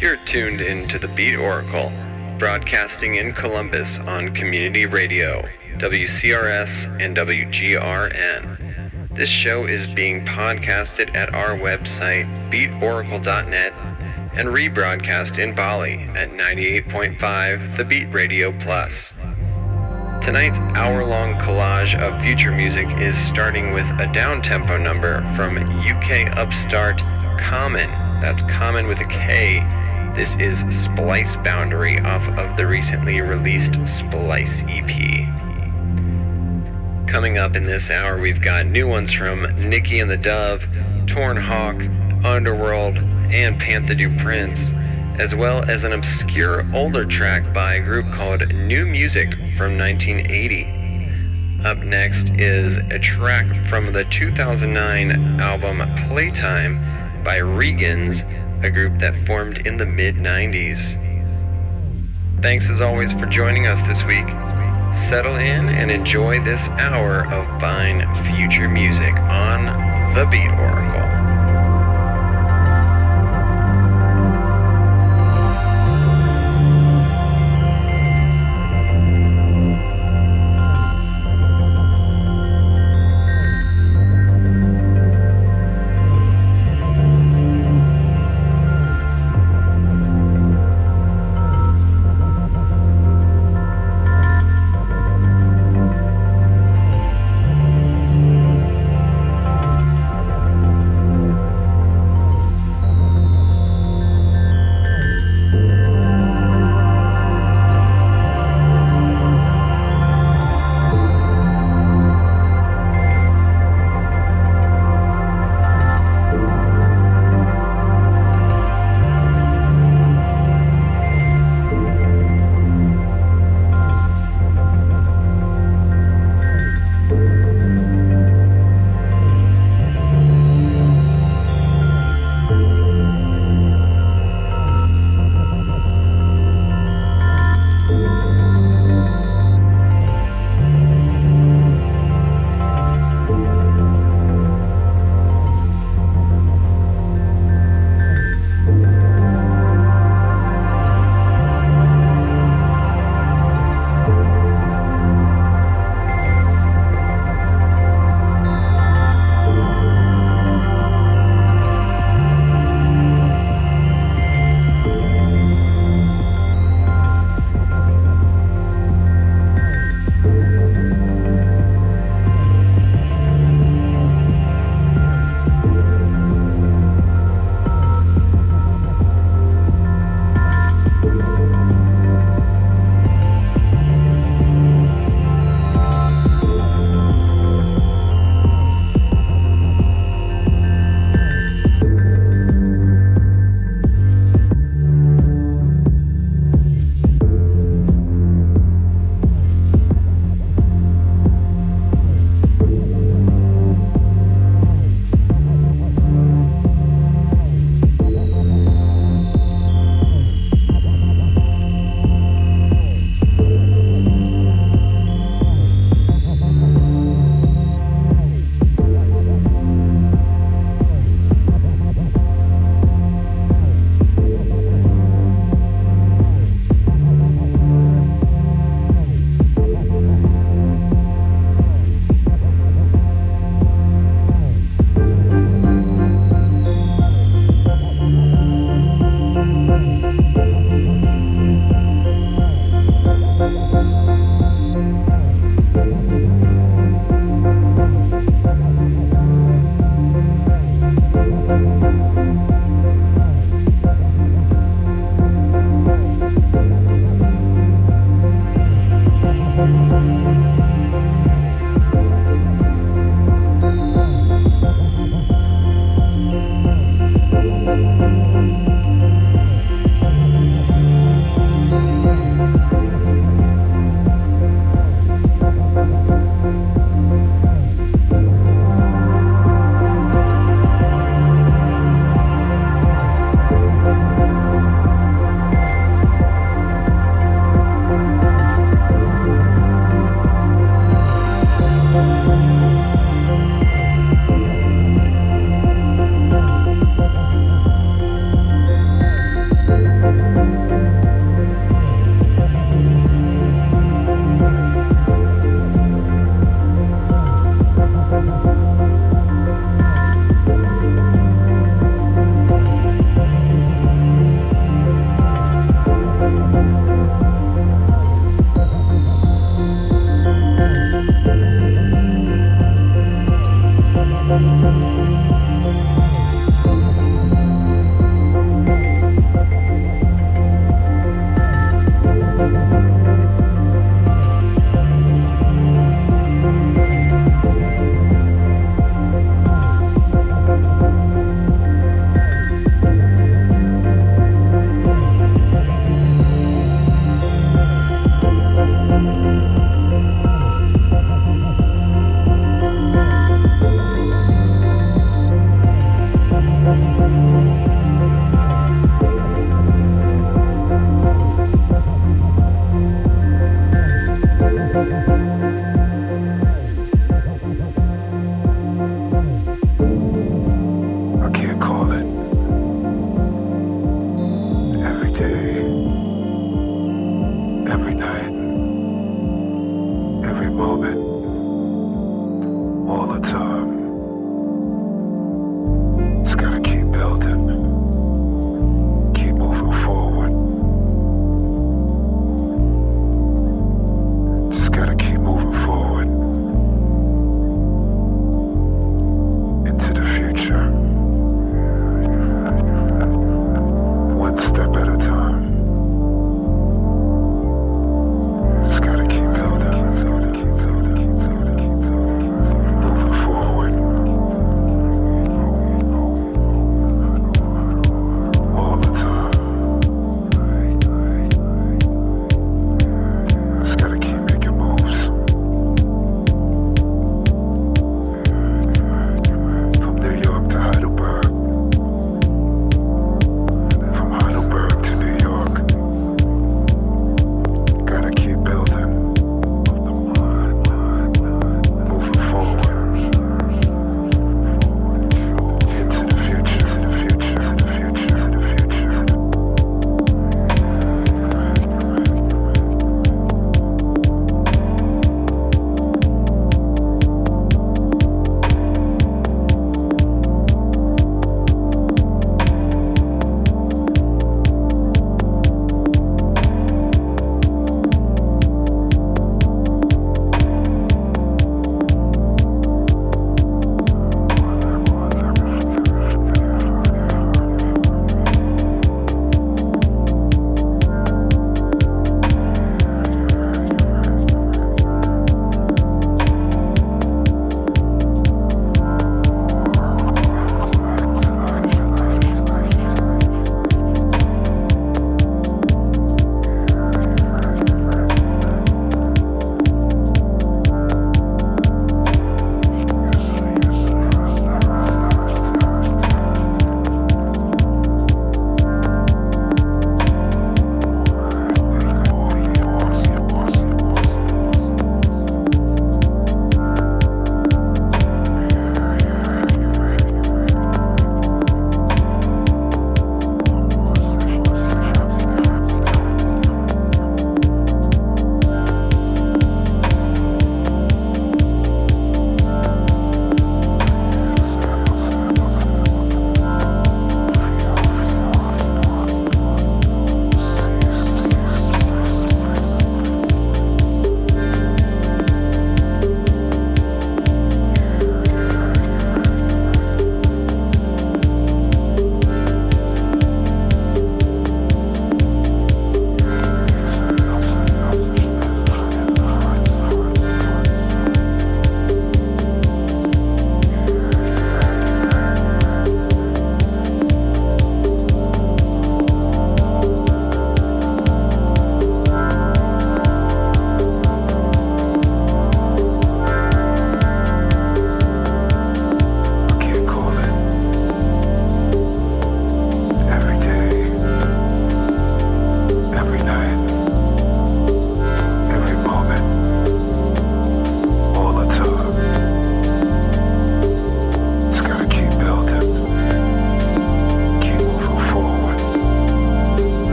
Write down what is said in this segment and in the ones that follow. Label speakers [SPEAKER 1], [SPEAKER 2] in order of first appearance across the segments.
[SPEAKER 1] You're tuned into the Beat Oracle, broadcasting in Columbus on Community Radio, WCRS, and WGRN. This show is being podcasted at our website, beatoracle.net, and rebroadcast in Bali at 98.5 The Beat Radio Plus. Tonight's hour long collage of future music is starting with a down tempo number from UK upstart Komon. That's Komon with a K. This is Splice Boundary off of the recently released Splice EP. Coming up in this hour, we've got new ones from Niki and the Dove, Torn Hawk, Underworld, and Pantha Du Prince, as well as an obscure older track by a group called New Music from 1980. Up next is a track from the 2009 album Playtime by Regans, a group that formed in the mid 90s. Thanks as always for joining us this week. Settle in and enjoy this hour of fine future music on The Beat Oracle.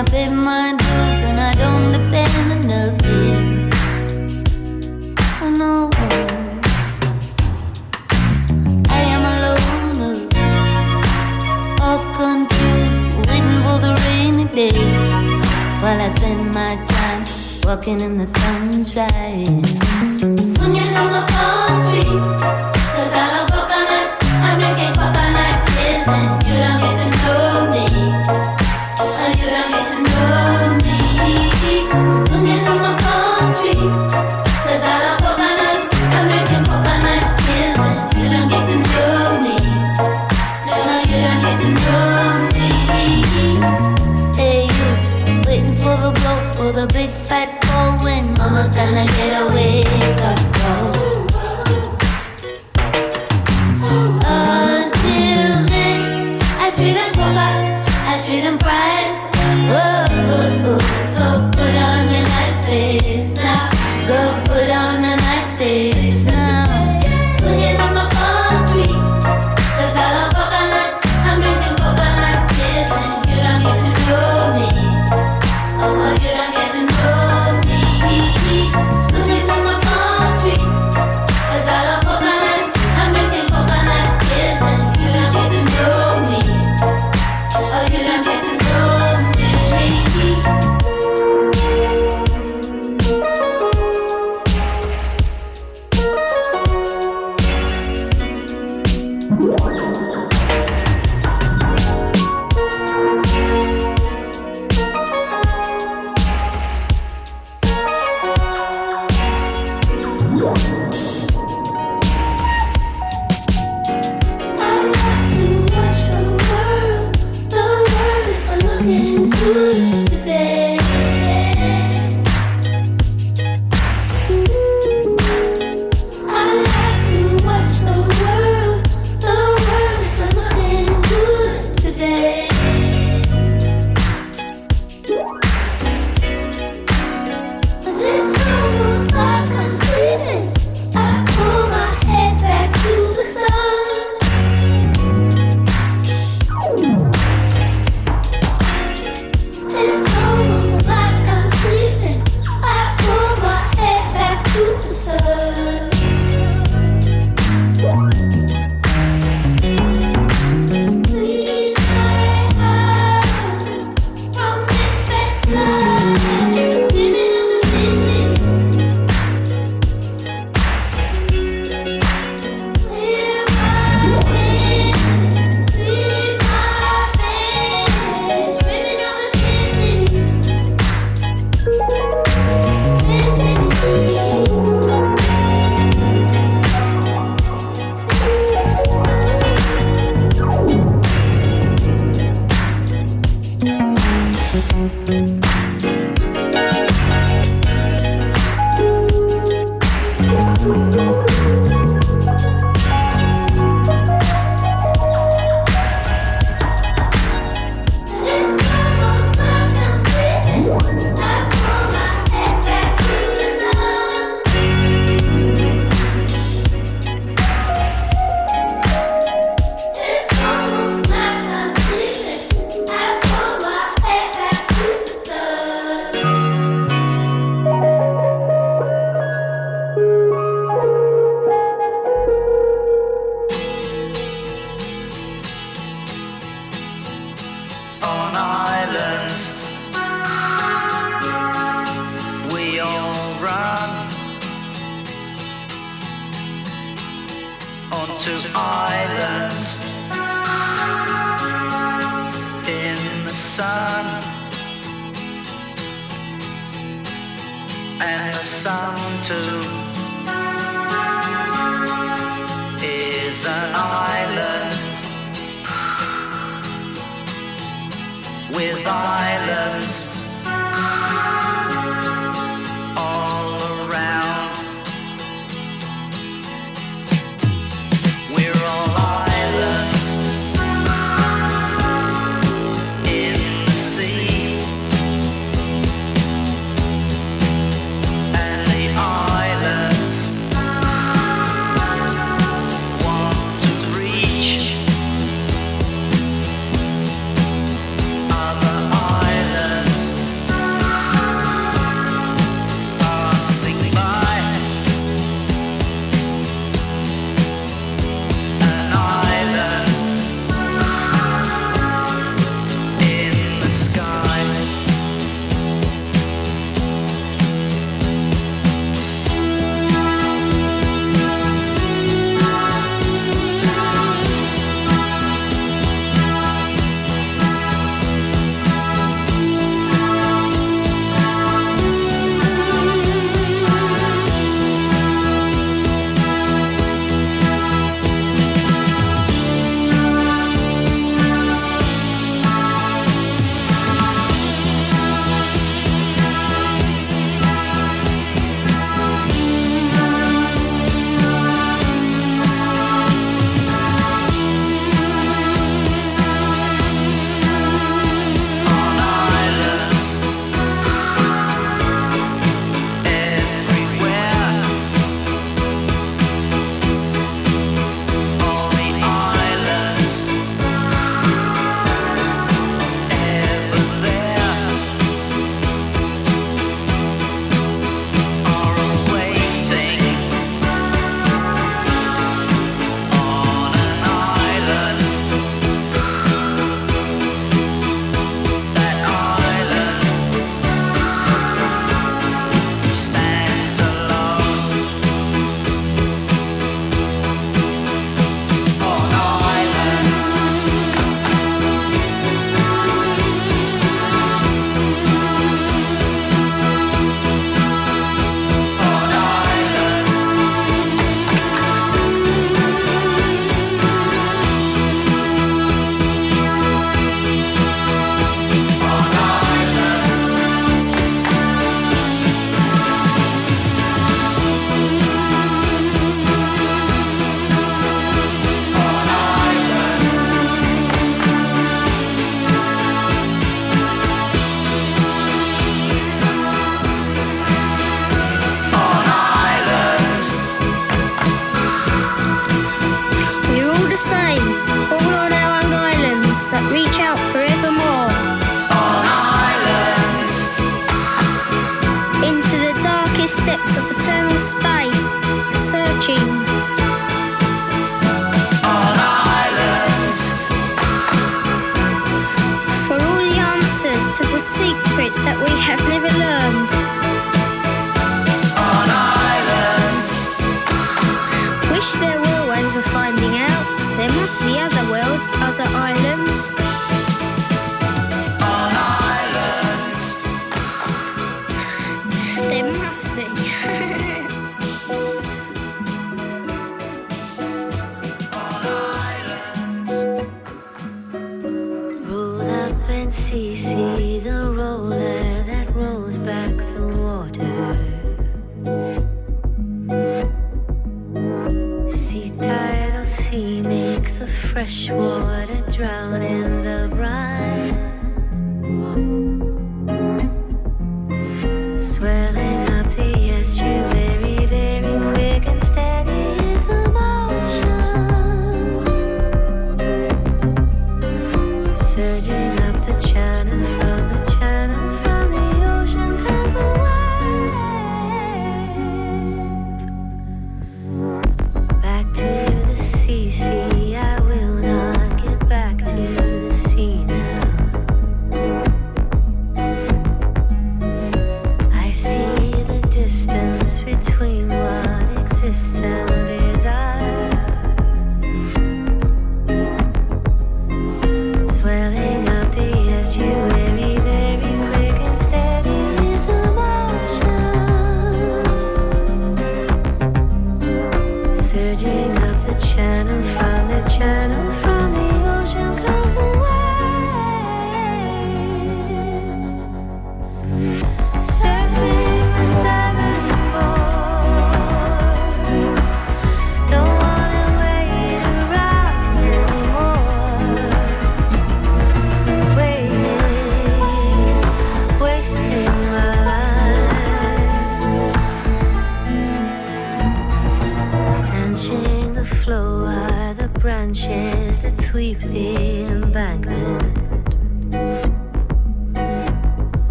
[SPEAKER 2] I pay my dues and I don't depend
[SPEAKER 3] on
[SPEAKER 2] nothing.
[SPEAKER 4] No one. I am a loner, all confused, waiting for the rainy day. While I spend my time walking in the sunshine, swinging on the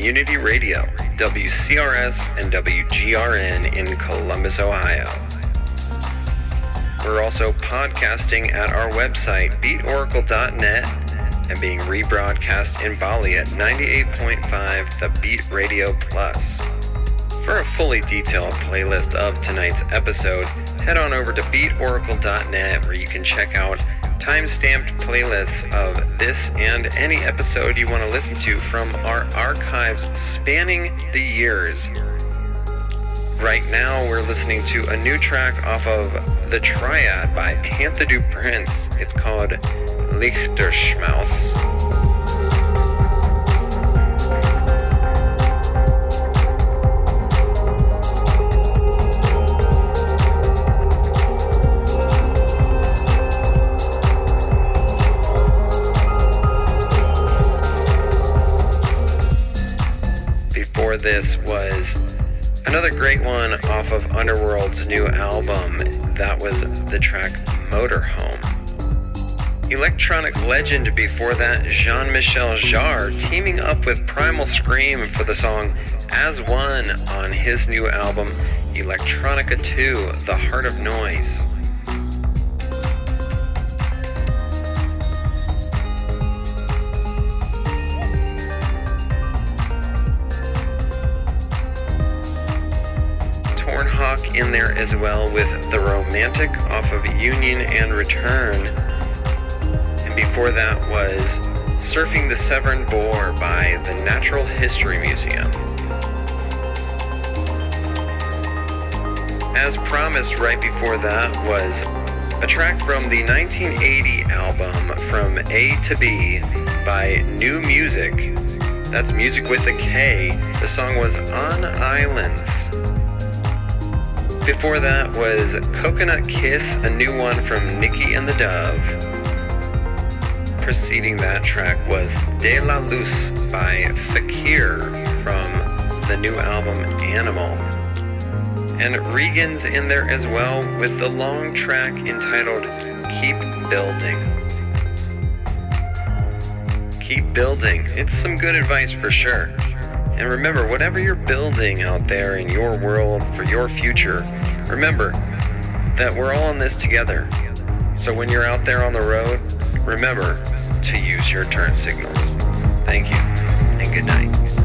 [SPEAKER 1] Community Radio, WCRS and WGRN in Columbus, Ohio. We're also podcasting at our website, beatoracle.net, and being rebroadcast in Bali at 98.5 The Beat Radio Plus. For a fully detailed playlist of tonight's episode, head on over to beatoracle.net where you can check out time-stamped playlists of this and any episode you want to listen to from our archives spanning the years. Right now, we're listening to a new track off of The Triad by Pantha Du Prince. It's called Lichterschmaus. This was another great one off of Underworld's new album. That was the track Motorhome. Electronic legend before that, Jean Michel Jarre, teaming up with Primal Scream for the song As One on his new album, Electronica 2 The Heart of Noise. As well with The Romantic off of Union and Return. And before that was Surfing the Severn Bore by the Natural History Museum. As promised, right before that was a track from the 1980 album From A to B by New Musik. That's music with a K. The song was On Islands. Before that was Coconut Kiss, a new one from Niki and the Dove. Preceding that track was De La Luz by Fakear from the new album Animal. And Regan's in there as well with the long track entitled Keep Building. Keep building. It's some good advice for sure. And remember, whatever you're building out there in your world for your future, remember that we're all in this together. So when you're out there on the road, remember to use your turn signals. Thank you.